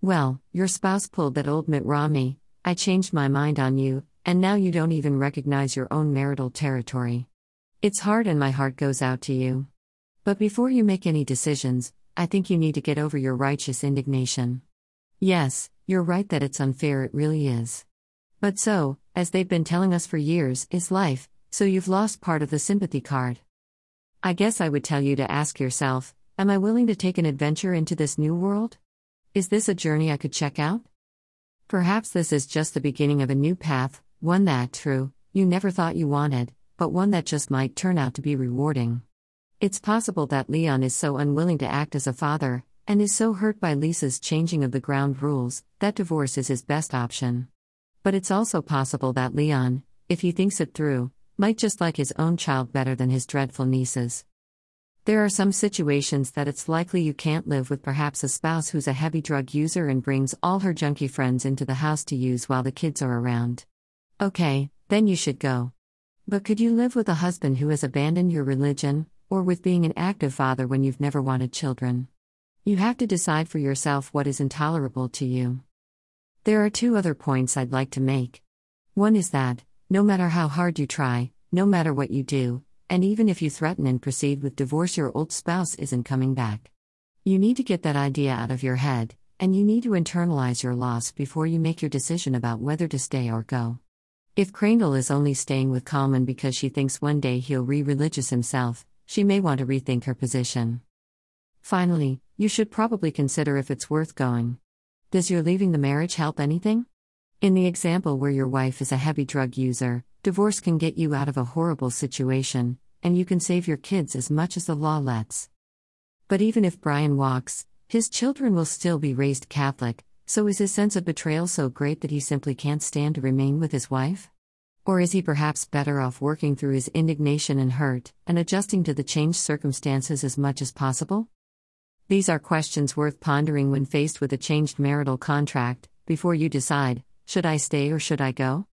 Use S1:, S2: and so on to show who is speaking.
S1: Well, your spouse pulled that old Mitt Romney, I changed my mind on you, and now you don't even recognize your own marital territory. It's hard and my heart goes out to you. But before you make any decisions, I think you need to get over your righteous indignation. Yes, you're right that it's unfair, it really is. But so, as they've been telling us for years, is life, so you've lost part of the sympathy card. I guess I would tell you to ask yourself Am I willing to take an adventure into this new world? Is this a journey I could check out? Perhaps this is just the beginning of a new path, one that, true, you never thought you wanted, but one that just might turn out to be rewarding. It's possible that Leon is so unwilling to act as a father, and is so hurt by Lisa's changing of the ground rules, that divorce is his best option. But it's also possible that Leon, if he thinks it through, might just like his own child better than his dreadful nieces. There are some situations that it's likely you can't live with perhaps a spouse who's a heavy drug user and brings all her junkie friends into the house to use while the kids are around. Okay, then you should go. But could you live with a husband who has abandoned your religion, or with being an active father when you've never wanted children. You have to decide for yourself what is intolerable to you. There are two other points I'd like to make. One is that, no matter how hard you try, no matter what you do, and even if you threaten and proceed with divorce, your old spouse isn't coming back. You need to get that idea out of your head, and you need to internalize your loss before you make your decision about whether to stay or go. If Crandall is only staying with Coleman because she thinks one day he'll re religious himself, she may want to rethink her position. Finally, you should probably consider if it's worth going. Does your leaving the marriage help anything? In the example where your wife is a heavy drug user, divorce can get you out of a horrible situation, and you can save your kids as much as the law lets. But even if Brian walks, his children will still be raised Catholic, so is his sense of betrayal so great that he simply can't stand to remain with his wife? Or is he perhaps better off working through his indignation and hurt, and adjusting to the changed circumstances as much as possible? These are questions worth pondering when faced with a changed marital contract, before you decide should I stay or should I go?